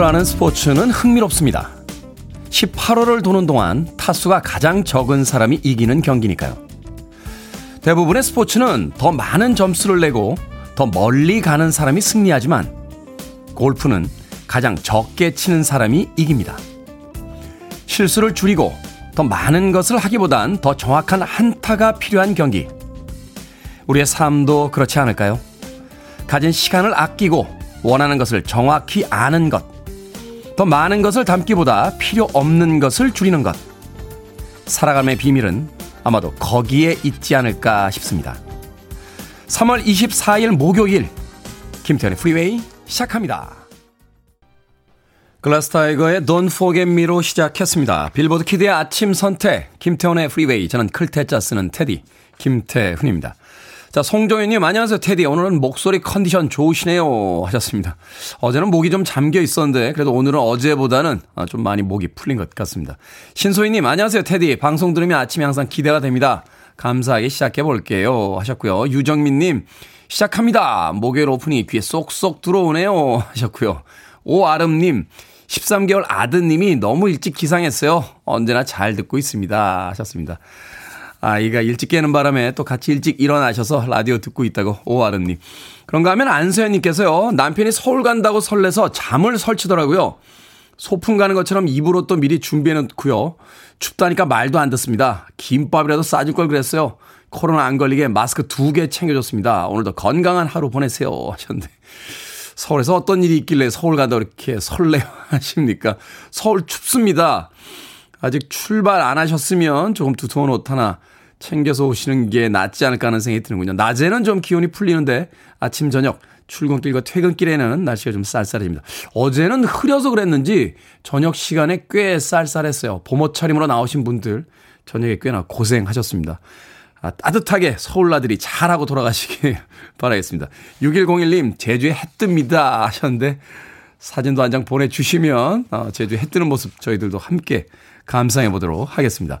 골프라는 스포츠는 흥미롭습니다. 18호를 도는 동안 타수가 가장 적은 사람이 이기는 경기니까요. 대부분의 스포츠는 더 많은 점수를 내고 더 멀리 가는 사람이 승리하지만 골프는 가장 적게 치는 사람이 이깁니다. 실수를 줄이고 더 많은 것을 하기보단 더 정확한 한타가 필요한 경기. 우리의 삶도 그렇지 않을까요? 가진 시간을 아끼고 원하는 것을 정확히 아는 것. 더 많은 것을 담기보다 필요 없는 것을 줄이는 것. 살아감의 비밀은 아마도 거기에 있지 않을까 싶습니다. 3월 24일 목요일 김태훈의 프리웨이 시작합니다. Glass Tiger의 Don't Forget Me로 시작했습니다. 빌보드 키드의 아침 선택 김태훈의 프리웨이 저는 클 태 자 쓰는 테디 김태훈입니다. 자, 송정현님, 안녕하세요, 테디. 오늘은 목소리 컨디션 좋으시네요. 하셨습니다. 어제는 목이 좀 잠겨 있었는데, 그래도 오늘은 어제보다는 아, 좀 많이 목이 풀린 것 같습니다. 신소희님, 안녕하세요, 테디. 방송 들으면 아침에 항상 기대가 됩니다. 감사하게 시작해 볼게요. 하셨고요. 유정민님, 시작합니다. 목요일 오프닝이 귀에 쏙쏙 들어오네요. 하셨고요. 오아름님, 13개월 아드님이 너무 일찍 기상했어요. 언제나 잘 듣고 있습니다. 하셨습니다. 아이가 일찍 깨는 바람에 또 같이 일찍 일어나셔서 라디오 듣고 있다고 오아름님. 그런가 하면 안서연님께서요. 남편이 서울 간다고 설레서 잠을 설치더라고요. 소풍 가는 것처럼 입으로 또 미리 준비해 놓고요. 춥다니까 말도 안 듣습니다. 김밥이라도 싸줄 걸 그랬어요. 코로나 안 걸리게 마스크 두 개 챙겨줬습니다. 오늘도 건강한 하루 보내세요. 하셨는데. 서울에서 어떤 일이 있길래 서울 가다 이렇게 설레 하십니까? 서울 춥습니다. 아직 출발 안 하셨으면 조금 두터운 옷 하나 챙겨서 오시는 게 낫지 않을까 하는 생각이 드는군요. 낮에는 좀 기온이 풀리는데 아침, 저녁, 출근길과 퇴근길에는 날씨가 좀 쌀쌀해집니다. 어제는 흐려서 그랬는지 저녁 시간에 꽤 쌀쌀했어요. 봄옷 차림으로 나오신 분들 저녁에 꽤나 고생하셨습니다. 아, 따뜻하게 서울 나들이 잘하고 돌아가시길 바라겠습니다. 6101님, 제주에 해 뜹니다 하셨는데 사진도 한 장 보내주시면 어, 제주에 해 뜨는 모습 저희들도 함께 감상해 보도록 하겠습니다.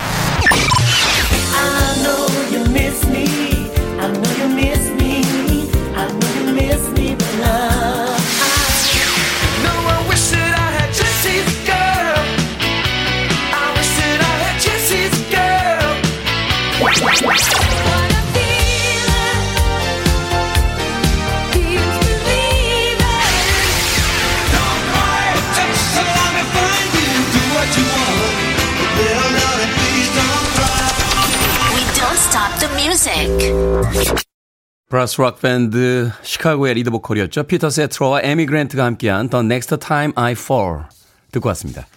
브라스 록 밴드 시카고의 리드 보컬이었죠. 피터 세테라와 에이미 그랜트가 함께한 The Next Time I Fall 듣고 왔습니다.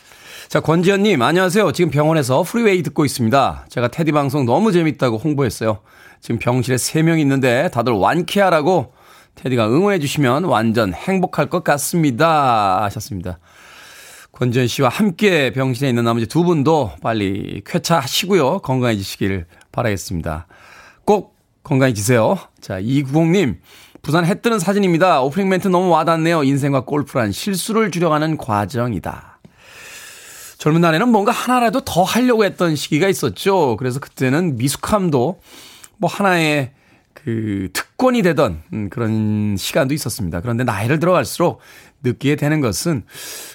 자, 권지현님, 안녕하세요. 지금 병원에서 프리웨이 듣고 있습니다. 제가 테디 방송 너무 재밌다고 홍보했어요. 지금 병실에 3명 있는데 다들 완쾌하라고 테디가 응원해주시면 완전 행복할 것 같습니다. 하셨습니다. 권지현 씨와 함께 병실에 있는 나머지 두 분도 빨리 쾌차하시고요. 건강해지시길 바라겠습니다. 꼭 건강해지세요. 자, 이구공님. 부산 해 뜨는 사진입니다. 오프닝 멘트 너무 와닿네요. 인생과 골프란 실수를 줄여가는 과정이다. 젊은 날에는 뭔가 하나라도 더 하려고 했던 시기가 있었죠. 그래서 그때는 미숙함도 뭐 하나의 그 특권이 되던 음, 그런 시간도 있었습니다. 그런데 나이를 들어갈수록 느끼게 되는 것은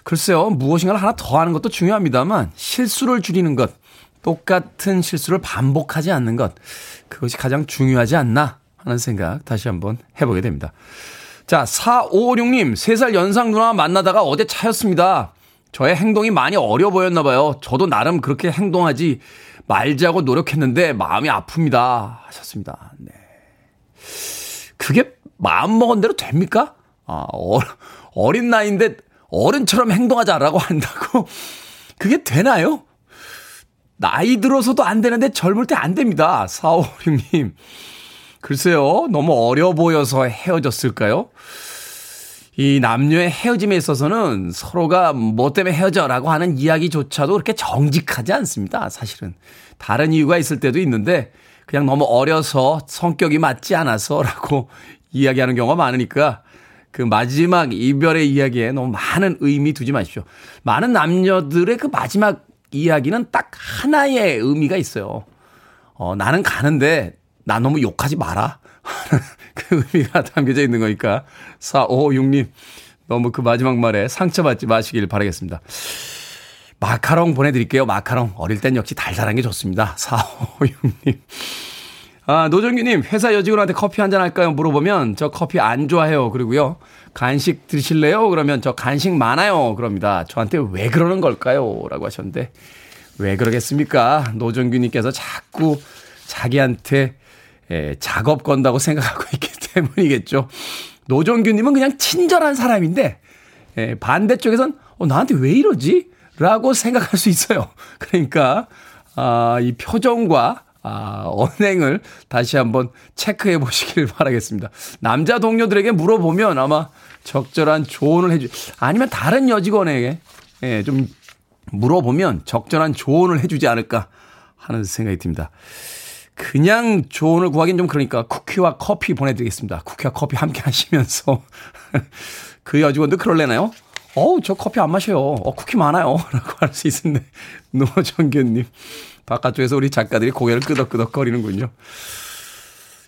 글쎄요, 무엇인가를 하나 더 하는 것도 중요합니다만 실수를 줄이는 것, 똑같은 실수를 반복하지 않는 것, 그것이 가장 중요하지 않나 하는 생각 다시 한번 해보게 됩니다. 자, 4556님, 3살 연상 누나 만나다가 어제 차였습니다. 저의 행동이 많이 어려 보였나 봐요. 저도 나름 그렇게 행동하지 말자고 노력했는데 마음이 아픕니다. 하셨습니다. 네. 그게 마음 먹은 대로 됩니까? 아, 어, 어린 나이인데 어른처럼 행동하자라고 한다고 그게 되나요? 나이 들어서도 안 되는데 젊을 때 안 됩니다. 4556님. 글쎄요, 너무 어려 보여서 헤어졌을까요? 이 남녀의 헤어짐에 있어서는 서로가 뭐 때문에 헤어져라고 하는 이야기조차도 그렇게 정직하지 않습니다. 사실은. 다른 이유가 있을 때도 있는데 그냥 너무 어려서 성격이 맞지 않아서라고 이야기하는 경우가 많으니까 그 마지막 이별의 이야기에 너무 많은 의미 두지 마십시오. 많은 남녀들의 그 마지막 이야기는 딱 하나의 의미가 있어요. 어, 나는 가는데 나 너무 욕하지 마라. 그 의미가 담겨져 있는 거니까 456님 너무 그 마지막 말에 상처받지 마시길 바라겠습니다. 마카롱 보내드릴게요. 마카롱. 어릴 땐 역시 달달한 게 좋습니다. 456님. 아, 노정규님, 회사 여직원한테 커피 한 잔 할까요? 물어보면, 저 커피 안 좋아해요. 그리고요, 간식 드실래요? 그러면 저 간식 많아요. 그럽니다. 저한테 왜 그러는 걸까요? 라고 하셨는데, 왜 그러겠습니까? 노정규님께서 자꾸 자기한테 에, 작업 건다고 생각하고 있기 때문이겠죠. 노정규님은 그냥 친절한 사람인데, 에, 반대쪽에선, 어, 나한테 왜 이러지? 라고 생각할 수 있어요. 그러니까, 아, 이 표정과 아, 언행을 다시 한번 체크해 보시길 바라겠습니다. 남자 동료들에게 물어보면 아마 적절한 조언을 해주, 아니면 다른 여직원에게, 예, 좀 물어보면 적절한 조언을 해주지 않을까 하는 생각이 듭니다. 그냥 조언을 구하기는 좀 그러니까 쿠키와 커피 보내드리겠습니다. 쿠키와 커피 함께 하시면서 그 여직원도 그럴래나요? 어우, 저 커피 안 마셔요. 어, 쿠키 많아요. 라고 할 수 있는데, 노정규님. 바깥쪽에서 우리 작가들이 고개를 끄덕끄덕 거리는군요.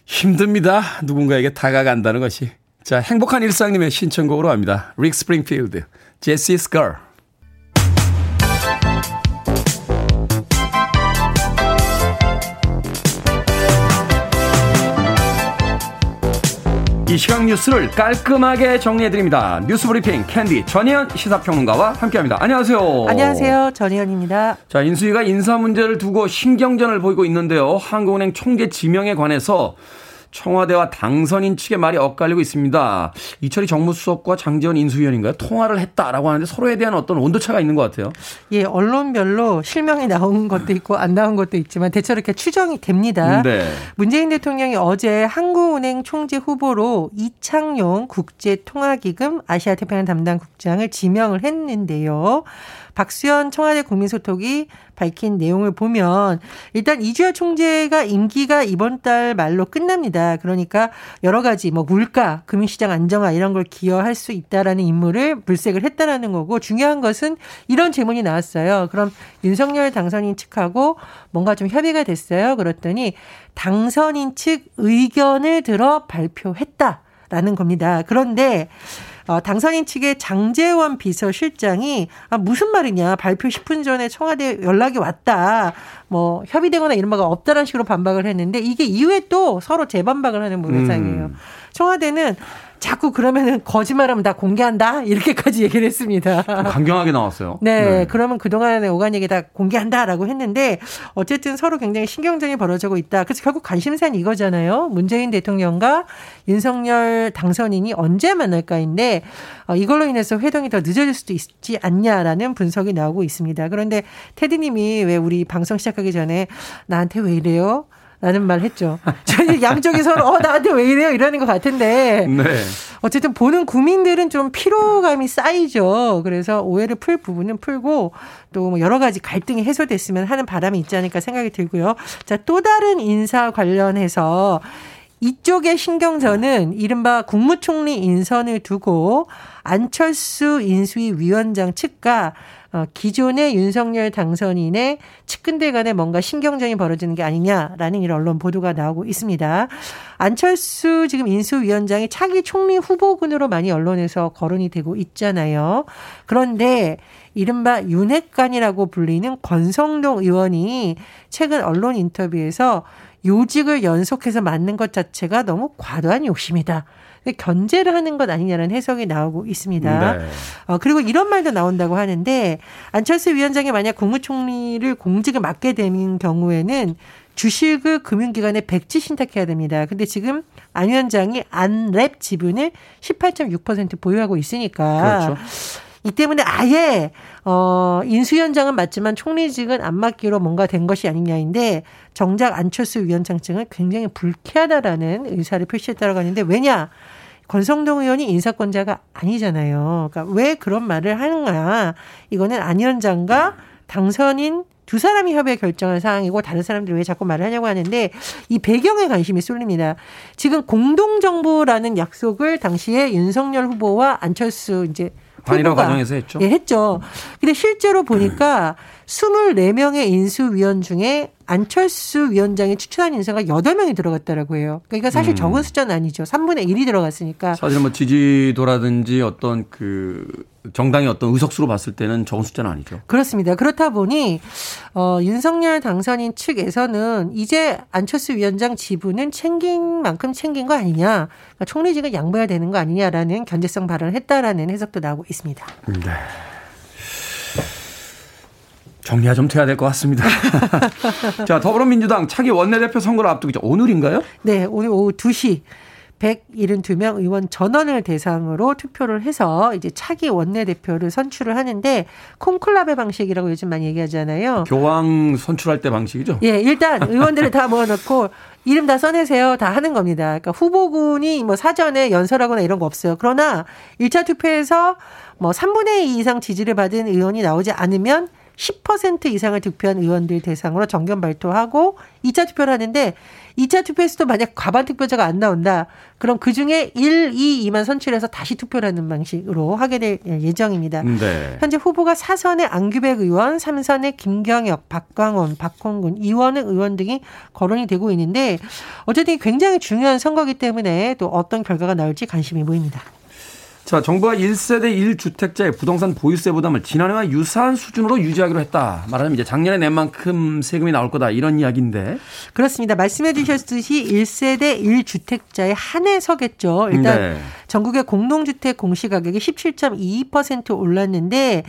힘듭니다. 누군가에게 다가간다는 것이. 자, 행복한 일상님의 신청곡으로 합니다. 릭 스프링필드, Jessie's Girl. 이 시각 뉴스를 깔끔하게 정리해드립니다. 뉴스 브리핑 캔디 전혜연 시사평론가와 함께합니다. 안녕하세요. 안녕하세요. 전혜연입니다. 자, 인수위가 인사 문제를 두고 신경전을 보이고 있는데요. 한국은행 총재 지명에 관해서 청와대와 당선인 측의 말이 엇갈리고 있습니다. 이철이 정무수석과 장재원 인수위원인가요? 통화를 했다라고 하는데 서로에 대한 어떤 온도차가 있는 것 같아요. 예, 언론별로 실명이 나온 것도 있고 안 나온 것도 있지만 대체로 이렇게 추정이 됩니다. 네. 문재인 대통령이 어제 한국은행 총재 후보로 이창용 국제통화기금 아시아태평양 담당 국장을 지명을 했는데요. 박수현 청와대 국민소통이 밝힌 내용을 보면 일단 이주열 총재가 임기가 이번 달 말로 끝납니다. 그러니까 여러 가지 뭐 물가, 금융시장 안정화 이런 걸 기여할 수 있다라는 임무를 물색을 했다라는 거고 중요한 것은 이런 질문이 나왔어요. 그럼 윤석열 당선인 측하고 뭔가 좀 협의가 됐어요. 그랬더니 당선인 측 의견을 들어 발표했다 라는 겁니다. 그런데 어, 당선인 측의 장재원 비서실장이 아, 무슨 말이냐 발표 10분 전에 청와대 연락이 왔다 뭐 협의되거나 이런 바가 없다라는 식으로 반박을 했는데 이게 이후에 또 서로 재반박을 하는 모양새이에요. 음. 청와대는 자꾸 그러면은 거짓말하면 다 공개한다 이렇게까지 얘기를 했습니다. 강경하게 나왔어요. 네, 네. 그러면 그동안의 오간 얘기 다 공개한다라고 했는데 어쨌든 서로 굉장히 신경전이 벌어지고 있다. 그래서 결국 관심사는 이거잖아요. 문재인 대통령과 윤석열 당선인이 언제 만날까인데 어, 이걸로 인해서 회동이 더 늦어질 수도 있지 않냐라는 분석이 나오고 있습니다. 그런데 테디님이 왜 우리 방송 시작하기 전에 나한테 왜 이래요? 라는 말 했죠. 저희 양쪽이 서로, 어, 나한테 왜 이래요? 이러는 것 같은데. 네. 어쨌든 보는 국민들은 좀 피로감이 쌓이죠. 그래서 오해를 풀 부분은 풀고 또뭐 여러 가지 갈등이 해소됐으면 하는 바람이 있지 않을까 생각이 들고요. 자, 또 다른 인사 관련해서 이쪽의 신경전은 이른바 국무총리 인선을 두고 안철수 인수위 위원장 측과 어, 기존의 윤석열 당선인의 측근들 간에 뭔가 신경전이 벌어지는 게 아니냐라는 이런 언론 보도가 나오고 있습니다. 안철수 지금 인수위원장이 차기 총리 후보군으로 많이 언론에서 거론이 되고 있잖아요. 그런데 이른바 윤핵관이라고 불리는 권성동 의원이 최근 언론 인터뷰에서 요직을 연속해서 맡는 것 자체가 너무 과도한 욕심이다. 견제를 하는 것 아니냐는 해석이 나오고 있습니다. 네. 어, 그리고 이런 말도 나온다고 하는데 안철수 위원장이 만약 국무총리를 공직을 맡게 되는 경우에는 주식을 금융기관에 백지 신탁해야 됩니다. 근데 지금 안 위원장이 안랩 지분을 18.6% 보유하고 있으니까 그렇죠. 이 때문에 아예 어 인수위원장은 맞지만 총리직은 안 맡기로 뭔가 된 것이 아니냐인데 정작 안철수 위원장 측은 굉장히 불쾌하다라는 의사를 표시했다고 하는데 왜냐? 권성동 의원이 인사권자가 아니잖아요. 그러니까 왜 그런 말을 하는가? 이거는 안 위원장과 당선인 두 사람이 협의해 결정한 사항이고 다른 사람들이 왜 자꾸 말을 하냐고 하는데 이 배경에 관심이 쏠립니다. 지금 공동정부라는 약속을 당시에 윤석열 후보와 안철수 이제 단일화 과정에서 했죠. 예, 했죠. 근데 실제로 보니까 24명의 인수위원 중에 안철수 위원장이 추천한 인사가 8명이 들어갔다라고 해요. 그러니까 사실 음. 적은 숫자는 아니죠. 3분의 1이 들어갔으니까. 사실 뭐 지지도라든지 어떤 그 정당의 어떤 의석수로 봤을 때는 적은 숫자는 아니죠. 그렇습니다. 그렇다 보니 어 윤석열 당선인 측에서는 이제 안철수 위원장 지분은 챙긴 만큼 챙긴 거 아니냐. 그러니까 총리직을 양보해야 되는 거 아니냐라는 견제성 발언을 했다라는 해석도 나오고 있습니다. 네. 정리가 좀 돼야 될 것 같습니다. 자, 더불어민주당 차기 원내대표 선거를 앞두고 오늘인가요? 네, 오늘 오후 2시 172명 의원 전원을 대상으로 투표를 해서 이제 차기 원내대표를 선출을 하는데 콩클라베 방식이라고 요즘 많이 얘기하잖아요. 교황 선출할 때 방식이죠? 예, 일단 의원들을 다 모아놓고 이름 다 써내세요. 다 하는 겁니다. 그러니까 후보군이 뭐 사전에 연설하거나 이런 거 없어요. 그러나 1차 투표에서 뭐 3분의 2 이상 지지를 받은 의원이 나오지 않으면 10% 이상을 득표한 의원들 대상으로 정견 발표하고 2차 투표를 하는데 2차 투표에서도 만약 과반 득표자가 안 나온다. 그럼 그 중에 1, 2, 2만 선출해서 다시 투표를 하는 방식으로 하게 될 예정입니다. 네. 현재 후보가 4선의 안규백 의원, 3선의 김경엽, 박광원, 박홍근, 이원흥 의원 등이 거론이 되고 있는데 어쨌든 굉장히 중요한 선거기 때문에 또 어떤 결과가 나올지 관심이 보입니다. 자, 정부가 1세대 1주택자의 부동산 보유세 부담을 지난해와 유사한 수준으로 유지하기로 했다. 말하자면 이제 작년에 낸 만큼 세금이 나올 거다. 이런 이야기인데. 그렇습니다. 말씀해 주셨듯이 1세대 1주택자에 한해서겠죠. 일단 네. 전국의 공동주택 공시가격이 17.22% 올랐는데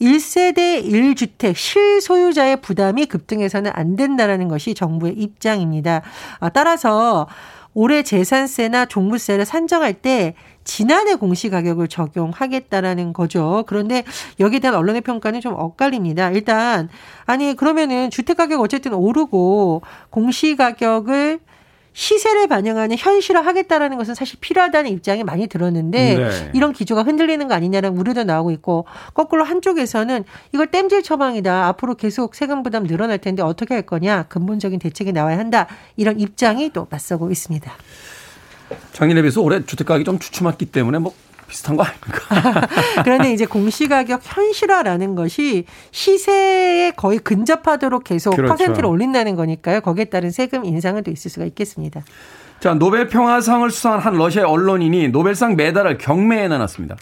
1세대 1주택 실소유자의 부담이 급등해서는 안 된다라는 것이 정부의 입장입니다. 아, 따라서 올해 재산세나 종부세를 산정할 때 지난해 공시 가격을 적용하겠다라는 거죠. 그런데 여기에 대한 언론의 평가는 좀 엇갈립니다. 일단 아니 그러면은 주택 가격 어쨌든 오르고 공시 가격을 시세를 반영하는 현실화 하겠다라는 것은 사실 필요하다는 입장이 많이 들었는데 네. 이런 기조가 흔들리는 거 아니냐는 우려도 나오고 있고 거꾸로 한쪽에서는 이걸 땜질 처방이다. 앞으로 계속 세금 부담 늘어날 텐데 어떻게 할 거냐. 근본적인 대책이 나와야 한다. 이런 입장이 또 맞서고 있습니다. 작년에 비해서 올해 주택 가격이 좀 주춤했기 때문에 뭐 비슷한 거 아닙니까? 그런데 이제 공시가격 현실화라는 것이 시세에 거의 근접하도록 계속 그렇죠. 퍼센트를 올린다는 거니까요. 거기에 따른 세금 인상은 또 있을 수가 있겠습니다. 자, 노벨 평화상을 수상한 한 러시아 언론인이 노벨상 메달을 경매에 내놨습니다.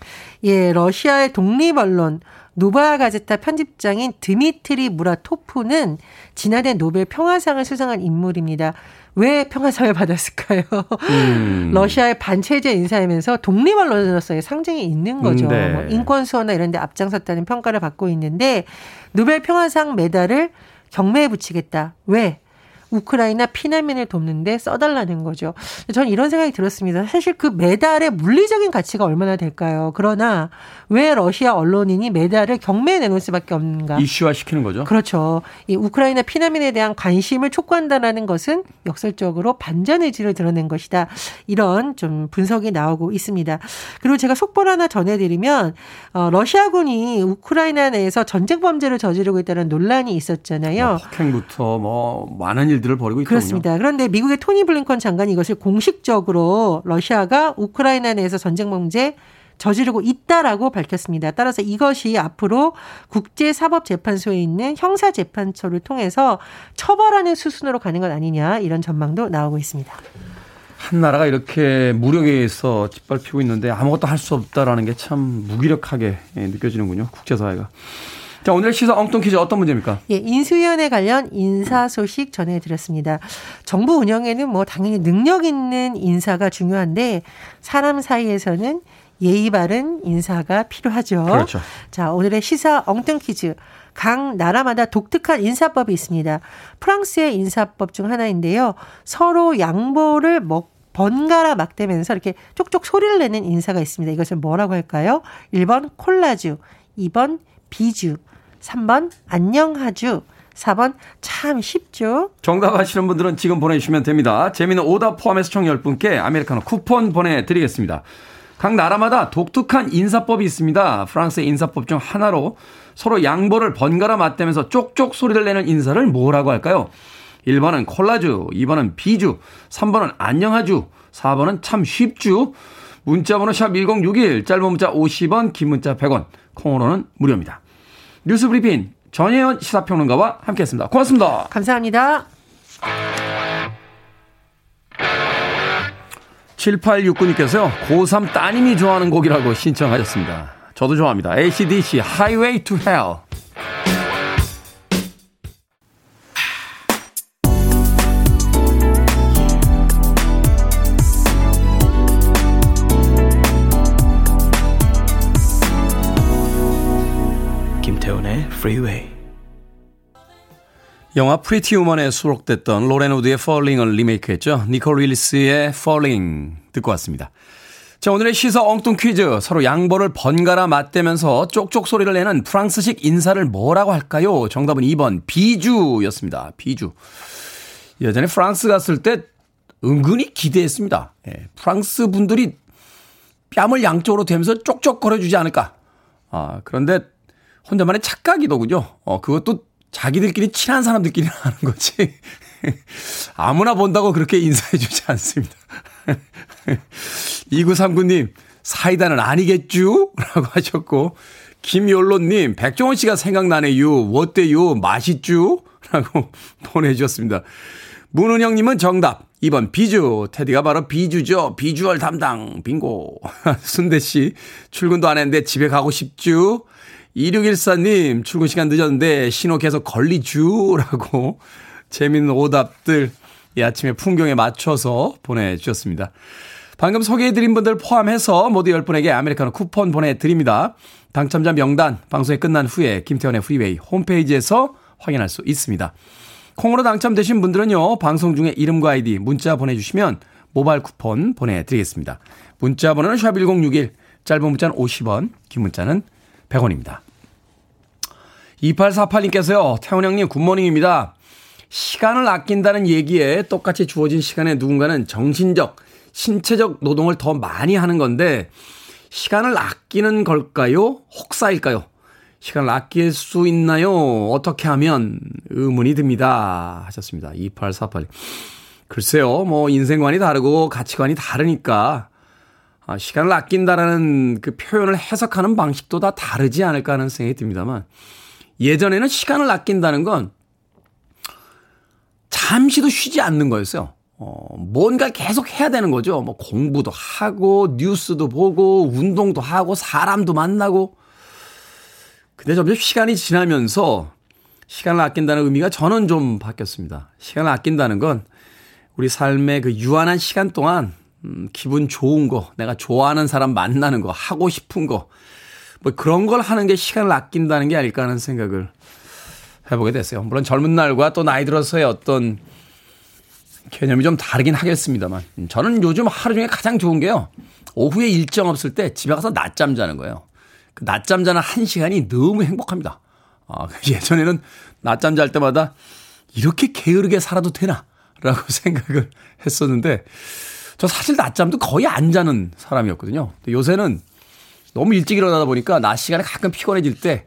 예, 러시아의 독립 언론 노바야 가제타 편집장인 드미트리 무라토프는 지난해 노벨 평화상을 수상한 인물입니다. 왜 평화상을 받았을까요? 음. 러시아의 반체제 인사이면서 독립 언론으로서의 상징이 있는 거죠. 네. 뭐 인권 수호나 이런 데 앞장섰다는 평가를 받고 있는데 노벨 평화상 메달을 경매에 붙이겠다. 왜? 우크라이나 피난민을 돕는데 써달라는 거죠. 저는 이런 생각이 들었습니다. 사실 그 메달의 물리적인 가치가 얼마나 될까요? 그러나 왜 러시아 언론인이 메달을 경매에 내놓을 수밖에 없는가? 이슈화 시키는 거죠. 그렇죠. 이 우크라이나 피난민에 대한 관심을 촉구한다라는 것은 역설적으로 반전 의지를 드러낸 것이다. 이런 좀 분석이 나오고 있습니다. 그리고 제가 속보를 하나 전해드리면 어, 러시아군이 우크라이나 내에서 전쟁 범죄를 저지르고 있다는 논란이 있었잖아요. 뭐, 폭행부터 뭐 많은 일 들을 벌이고 있거든요. 그렇습니다. 그런데 미국의 토니 블링컨 장관이 이것을 공식적으로 러시아가 우크라이나 내에서 전쟁 범죄 저지르고 있다라고 밝혔습니다. 따라서 이것이 앞으로 국제사법재판소에 있는 형사재판처를 통해서 처벌하는 수순으로 가는 것 아니냐 이런 전망도 나오고 있습니다. 한 나라가 이렇게 무력에 의해서 짓밟히고 있는데 아무것도 할 수 없다라는 게 참 무기력하게 느껴지는군요. 국제사회가. 자, 오늘 시사 엉뚱 퀴즈 어떤 문제입니까? 예, 인수위원회 관련 인사 소식 전해드렸습니다. 정부 운영에는 뭐 당연히 능력 있는 인사가 중요한데 사람 사이에서는 예의 바른 인사가 필요하죠. 그렇죠. 자, 오늘의 시사 엉뚱 퀴즈. 각 나라마다 독특한 인사법이 있습니다. 프랑스의 인사법 중 하나인데요. 서로 양보를 먹 번갈아 막대면서 이렇게 쪽쪽 소리를 내는 인사가 있습니다. 이것을 뭐라고 할까요? 1번 콜라주, 2번 비주, 3번 안녕하주, 4번 참 쉽죠. 정답 아시는 분들은 지금 보내주시면 됩니다. 재미는 오답 포함해서 총 10분께 아메리카노 쿠폰 보내드리겠습니다. 각 나라마다 독특한 인사법이 있습니다. 프랑스의 인사법 중 하나로 서로 양보를 번갈아 맞대면서 쪽쪽 소리를 내는 인사를 뭐라고 할까요? 1번은 콜라주, 2번은 비주, 3번은 안녕하주, 4번은 참 쉽주. 문자번호 샵 1061, 짧은 문자 50원, 긴 문자 100원, 콩으로는 무료입니다. 뉴스 브리핑 전혜연 시사평론가와 함께했습니다. 고맙습니다. 감사합니다. 7869님께서요, 고3 따님이 좋아하는 곡이라고 신청하셨습니다. 저도 좋아합니다. ACDC, Highway to Hell. Freeway. 영화 프리티 우먼에 수록됐던 로렌 우드의 Fallen을 리메이크했죠. 니콜 윌리스의 Fallen 듣고 왔습니다. 자, 오늘의 시사 엉뚱 퀴즈. 서로 양보를 번갈아 맞대면서 쪽쪽 소리를 내는 프랑스식 인사를 뭐라고 할까요? 정답은 2번 비주였습니다. 비주. 예전에 프랑스 갔을 때 은근히 기대했습니다. 예, 프랑스 분들이 뺨을 양쪽으로 대면서 쪽쪽 거려주지 않을까. 아, 그런데 혼자만의 착각이더군요. 어, 그것도 자기들끼리 친한 사람들끼리 하는 거지. 아무나 본다고 그렇게 인사해 주지 않습니다. 2939님, 사이다는 아니겠쥬? 라고 하셨고, 김욜로님, 백종원 씨가 생각나네요. 어때요? 맛있쥬? 라고 보내주셨습니다. 문은영님은 정답. 2번 비주. 테디가 바로 비주죠. 비주얼 담당. 빙고. 순대 씨, 출근도 안 했는데 집에 가고 싶쥬? 2614님, 출근 시간 늦었는데 신호 계속 걸리쥬라고 재밌는 오답들 이 아침에 풍경에 맞춰서 보내주셨습니다. 방금 소개해드린 분들 포함해서 모두 10분에게 아메리카노 쿠폰 보내드립니다. 당첨자 명단 방송이 끝난 후에 김태훈의 프리웨이 홈페이지에서 확인할 수 있습니다. 콩으로 당첨되신 분들은요, 방송 중에 이름과 아이디 문자 보내주시면 모바일 쿠폰 보내드리겠습니다. 문자 번호는 샵1061, 짧은 문자는 50원, 긴 문자는 100원입니다. 2848님께서요, 태훈 형님 굿모닝입니다. 시간을 아낀다는 얘기에 똑같이 주어진 시간에 누군가는 정신적, 신체적 노동을 더 많이 하는 건데, 시간을 아끼는 걸까요? 혹사일까요? 시간을 아낄 수 있나요? 어떻게 하면 의문이 듭니다. 하셨습니다. 2848. 글쎄요, 뭐, 인생관이 다르고 가치관이 다르니까, 아, 시간을 아낀다라는 그 표현을 해석하는 방식도 다 다르지 않을까 하는 생각이 듭니다만, 예전에는 시간을 아낀다는 건 잠시도 쉬지 않는 거였어요. 어, 뭔가 계속 해야 되는 거죠. 뭐 공부도 하고, 뉴스도 보고, 운동도 하고, 사람도 만나고. 근데 점점 시간이 지나면서 시간을 아낀다는 의미가 저는 좀 바뀌었습니다. 시간을 아낀다는 건 우리 삶의 그 유한한 시간 동안 음, 기분 좋은 거, 내가 좋아하는 사람 만나는 거, 하고 싶은 거, 뭐 그런 걸 하는 게 시간을 아낀다는 게 아닐까 하는 생각을 해보게 됐어요. 물론 젊은 날과 또 나이 들어서의 어떤 개념이 좀 다르긴 하겠습니다만 저는 요즘 하루 중에 가장 좋은 게요. 오후에 일정 없을 때 집에 가서 낮잠 자는 거예요. 그 낮잠 자는 한 시간이 너무 행복합니다. 아, 예전에는 낮잠 잘 때마다 이렇게 게으르게 살아도 되나? 라고 생각을 했었는데 저 사실 낮잠도 거의 안 자는 사람이었거든요. 요새는 너무 일찍 일어나다 보니까 낮 시간에 가끔 피곤해질 때,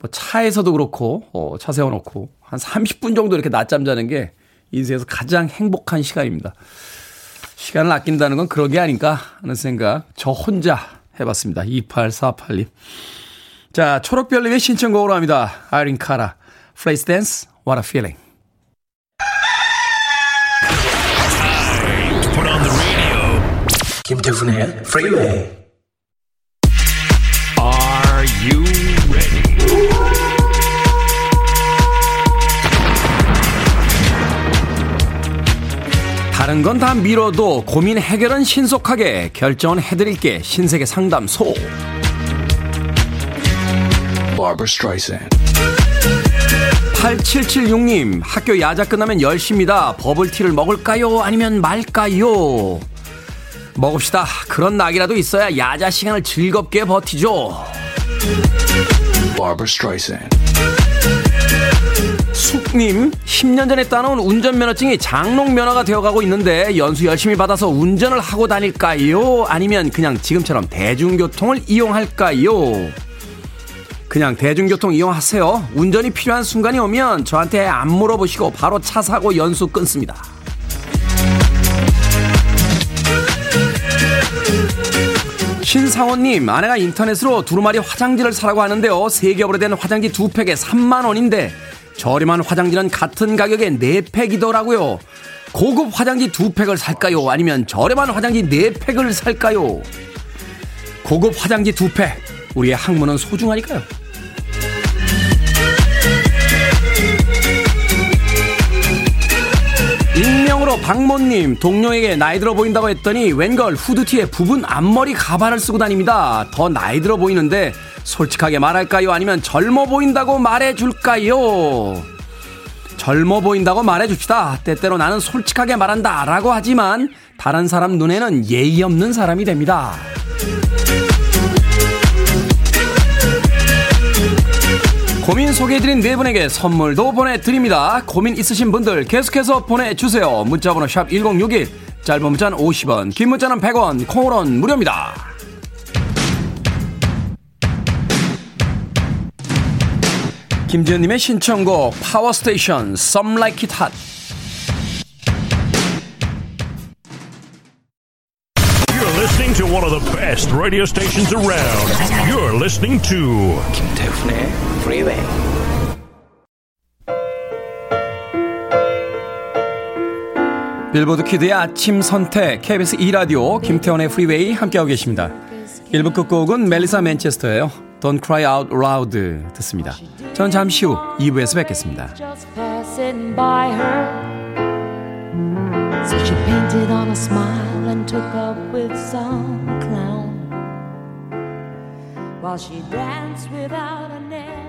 뭐 차에서도 그렇고, 어, 차 세워놓고, 한 30분 정도 이렇게 낮잠 자는 게 인생에서 가장 행복한 시간입니다. 시간을 아낀다는 건 그런 게 아닌가 하는 생각, 저 혼자 해봤습니다. 2848님. 자, 초록별님의 신청곡으로 합니다. 아이린 카라, Flashdance, What a Feeling. 김태훈의 프리웨이 you ready? 다른 건 다 미뤄도 고민 해결은 신속하게 결정은 해드릴게. 신세계 상담소. 8776님 학교 야자 끝나면 10시입니다. 버블티를 먹을까요? 아니면 말까요? 먹읍시다. 그런 낙이라도 있어야 야자 시간을 즐겁게 버티죠 Barbara Streisand. 숙님, 10년 전에 따놓은 운전면허증이 장롱면허가 되어가고 있는데 연수 열심히 받아서 운전을 하고 다닐까요? 아니면 그냥 지금처럼 대중교통을 이용할까요? 그냥 대중교통 이용하세요. 운전이 필요한 순간이 오면 저한테 안 물어보시고 바로 차 사고 연수 끊습니다. 신상원님, 아내가 인터넷으로 두루마리 화장지를 사라고 하는데요. 세 겹으로 된 화장지 두 팩에 3만원인데, 저렴한 화장지는 같은 가격에 4팩이더라고요. 고급 화장지 두 팩을 살까요? 아니면 저렴한 화장지 4팩을 살까요? 고급 화장지 두 팩. 우리의 학문은 소중하니까요. 익명으로 박모님 동료에게 나이 들어 보인다고 했더니 웬걸 후드티에 부분 앞머리 가발을 쓰고 다닙니다. 더 나이 들어 보이는데 솔직하게 말할까요? 아니면 젊어 보인다고 말해줄까요? 젊어 보인다고 말해줍시다. 때때로 나는 솔직하게 말한다. 라고 하지만 다른 사람 눈에는 예의 없는 사람이 됩니다. 고민 소개해드린 네 분에게 선물도 보내드립니다. 고민 있으신 분들 계속해서 보내주세요. 문자번호 샵 1061, 짧은 문자는 50원, 긴 문자는 100원, 콩으로는 무료입니다. 김지현님의 신청곡 Power Station Some Like It Hot best radio stations around. You're listening to 김태훈의 Freeway. 빌보드 키드의 아침 선택 KBS 2 라디오 김태훈의 프리웨이 함께하고 계십니다. 1부 끝곡은 멜리사 맨체스터예요. Don't Cry Out Loud 듣습니다. 저는 잠시 후 2부에서 뵙겠습니다. So she painted on a smile and took up with some while she danced without a net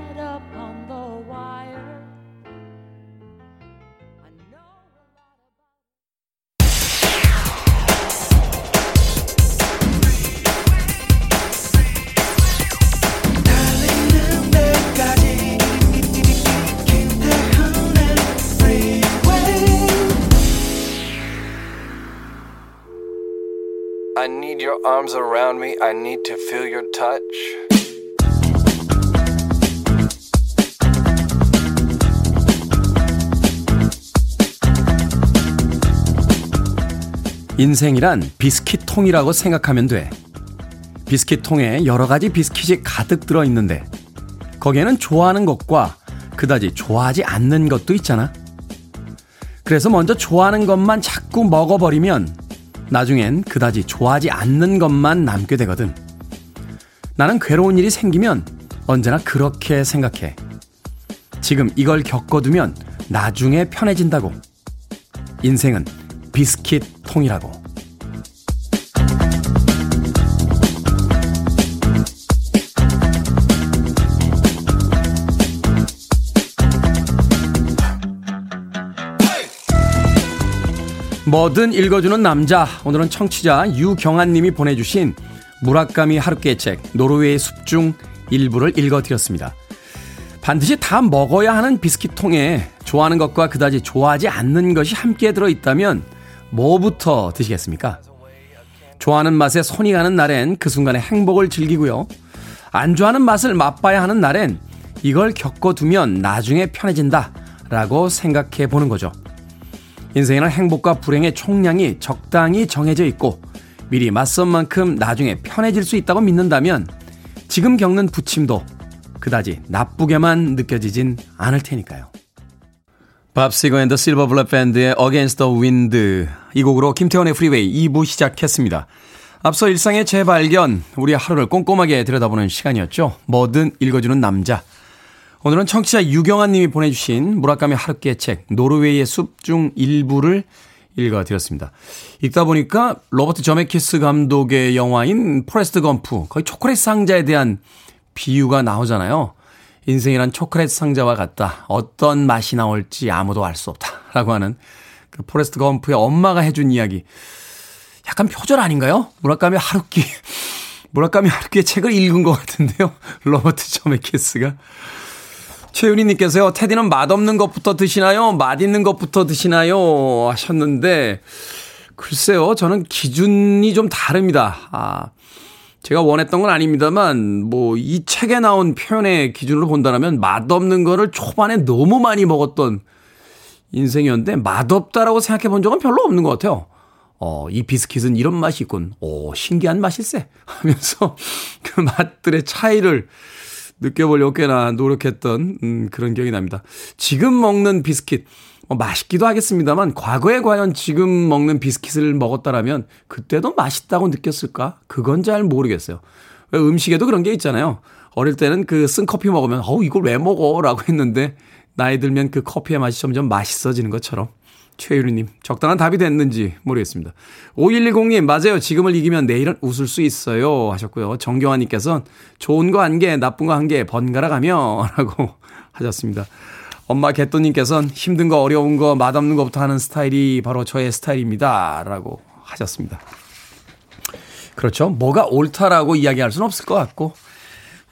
your arms around me. I need to feel your touch. 인생이란 비스킷 통이라고 생각하면 돼. 비스킷 통에 여러 가지 비스킷이 가득 들어 있는데 거기에는 좋아하는 것과 그다지 좋아하지 않는 것도 있잖아. 그래서 먼저 좋아하는 것만 자꾸 먹어버리면 나중엔 그다지 좋아하지 않는 것만 남게 되거든. 나는 괴로운 일이 생기면 언제나 그렇게 생각해. 지금 이걸 겪어두면 나중에 편해진다고. 인생은 비스킷 통이라고. 뭐든 읽어주는 남자. 오늘은 청취자 유경아님이 보내주신 무라카미 하루키의 책 노르웨이 숲중 일부를 읽어드렸습니다. 반드시 다 먹어야 하는 비스킷통에 좋아하는 것과 그다지 좋아하지 않는 것이 함께 들어있다면 뭐부터 드시겠습니까? 좋아하는 맛에 손이 가는 날엔 그 순간의 행복을 즐기고요. 안 좋아하는 맛을 맛봐야 하는 날엔 이걸 겪어두면 나중에 편해진다 라고 생각해 보는 거죠. 인생에는 행복과 불행의 총량이 적당히 정해져 있고 미리 맞선 만큼 나중에 편해질 수 있다고 믿는다면 지금 겪는 부침도 그다지 나쁘게만 느껴지진 않을 테니까요. Bob Seger and the Silver Bullet Band의 Against the Wind 이 곡으로 김태훈의 프리웨이 2부 시작했습니다. 앞서 일상의 재발견, 우리 하루를 꼼꼼하게 들여다보는 시간이었죠. 뭐든 읽어주는 남자. 오늘은 청취자 유경아 님이 보내주신 무라카미 하루키의 책 노르웨이의 숲 중 일부를 읽어드렸습니다. 읽다 보니까 로버트 저메키스 감독의 영화인 포레스트 검프 거기 초콜릿 상자에 대한 비유가 나오잖아요. 인생이란 초콜릿 상자와 같다. 어떤 맛이 나올지 아무도 알 수 없다. 라고 하는 그 포레스트 검프의 엄마가 해준 이야기. 약간 표절 아닌가요? 무라카미 하루키. 무라카미 하루키의 책을 읽은 것 같은데요. 로버트 저메키스가. 최윤희님께서요, 테디는 맛없는 것부터 드시나요? 맛있는 것부터 드시나요? 하셨는데, 글쎄요, 저는 기준이 좀 다릅니다. 아, 제가 원했던 건 아닙니다만, 뭐, 이 책에 나온 표현의 기준으로 본다면, 맛없는 거를 초반에 너무 많이 먹었던 인생이었는데, 맛없다라고 생각해 본 적은 별로 없는 것 같아요. 어, 이 비스킷은 이런 맛이 있군. 오, 신기한 맛일세. 하면서 그 맛들의 차이를 느껴보려고 꽤나 노력했던, 음, 그런 기억이 납니다. 지금 먹는 비스킷, 뭐 맛있기도 하겠습니다만 과거에 과연 지금 먹는 비스킷을 먹었다라면 그때도 맛있다고 느꼈을까? 그건 잘 모르겠어요. 음식에도 그런 게 있잖아요. 어릴 때는 그 쓴 커피 먹으면 어우 이걸 왜 먹어? 라고 했는데 나이 들면 그 커피의 맛이 점점 맛있어지는 것처럼 최유리님 적당한 답이 됐는지 모르겠습니다. 5110님 맞아요. 지금을 이기면 내일은 웃을 수 있어요 하셨고요. 정경환님께서는 좋은 거 한 개 나쁜 거 한 개 번갈아 가며 라고 하셨습니다. 엄마 개또님께서는 힘든 거 어려운 거 맛없는 것부터 하는 스타일이 바로 저의 스타일입니다. 라고 하셨습니다. 그렇죠. 뭐가 옳다라고 이야기할 수는 없을 것 같고,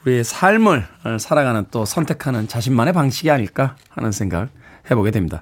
우리의 삶을 살아가는 또 선택하는 자신만의 방식이 아닐까 하는 생각을 해보게 됩니다.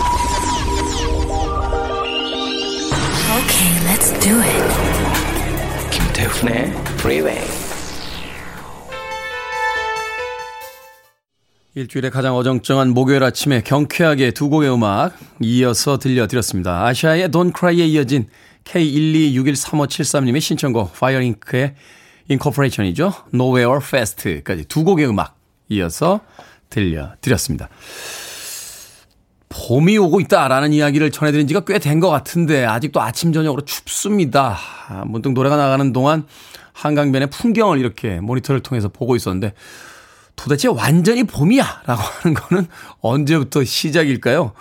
Let's do it. 김태훈의 Freeway. 일주일의 가장 어정쩡한 목요일 아침에 경쾌하게 두 곡의 음악 이어서 들려드렸습니다. 아시아의 Don't Cry에 이어진 K1261353님의 신청곡 Fire Inc의 Incorporation이죠. Nowhere Fast까지 두 곡의 음악 이어서 들려드렸습니다. 봄이 오고 있다라는 이야기를 전해드린 지가 꽤 된 것 같은데 아직도 아침 저녁으로 춥습니다. 아, 문득 노래가 나가는 동안 한강변의 풍경을 이렇게 모니터를 통해서 보고 있었는데 도대체 완전히 봄이야! 라고 하는 거는 언제부터 시작일까요?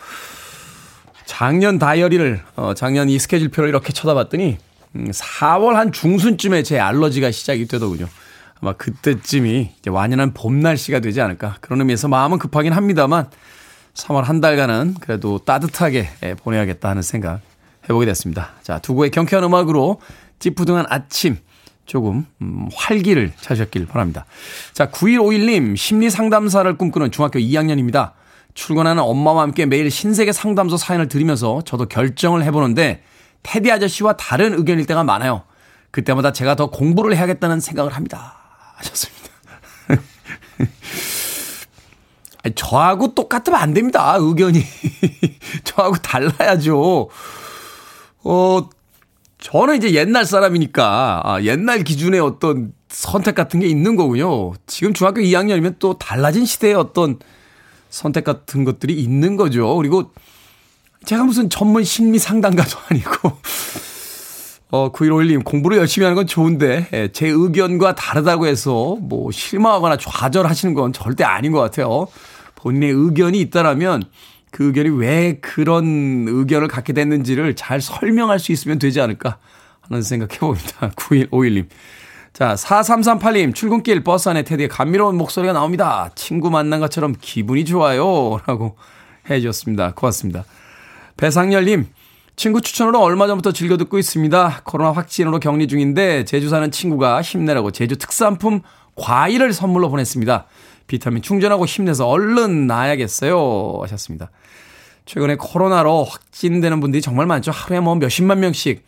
작년 다이어리를, 어, 작년 이 스케줄표를 이렇게 쳐다봤더니, 음, 4월 한 중순쯤에 제 알러지가 시작이 되더군요. 아마 그때쯤이 이제 완연한 봄 날씨가 되지 않을까. 그런 의미에서 마음은 급하긴 합니다만, 3월 한 달간은 그래도 따뜻하게 예, 보내야겠다 하는 생각 해보게 됐습니다. 자, 두 곡의 경쾌한 음악으로 찌푸둥한 아침, 조금 음, 활기를 찾으셨길 바랍니다. 자, 9151님 심리 상담사를 꿈꾸는 중학교 2학년입니다. 출근하는 엄마와 함께 매일 신세계 상담소 사연을 들으면서 저도 결정을 해보는데 테디 아저씨와 다른 의견일 때가 많아요. 그때마다 제가 더 공부를 해야겠다는 생각을 합니다. 하셨습니다. 저하고 똑같으면 안 됩니다. 의견이. 저하고 달라야죠. 어, 저는 이제 옛날 사람이니까 아, 옛날 기준의 어떤 선택 같은 게 있는 거군요. 지금 중학교 2학년이면 또 달라진 시대의 어떤 선택 같은 것들이 있는 거죠. 그리고 제가 무슨 전문 심리 상담가도 아니고 어, 9151님, 공부를 열심히 하는 건 좋은데, 예, 제 의견과 다르다고 해서, 뭐, 실망하거나 좌절하시는 건 절대 아닌 것 같아요. 본인의 의견이 있다라면, 그 의견이 왜 그런 의견을 갖게 됐는지를 잘 설명할 수 있으면 되지 않을까 하는 생각 해 봅니다. 9151님. 자, 4338님, 출근길 버스 안에 테디의 감미로운 목소리가 나옵니다. 친구 만난 것처럼 기분이 좋아요. 라고 해 주셨습니다. 고맙습니다. 배상열님, 친구 추천으로 얼마 전부터 즐겨 듣고 있습니다. 코로나 확진으로 격리 중인데 제주 사는 친구가 힘내라고 제주 특산품 과일을 선물로 보냈습니다. 비타민 충전하고 힘내서 얼른 나야겠어요. 하셨습니다. 최근에 코로나로 확진되는 분들이 정말 많죠. 하루에 뭐 몇십만 명씩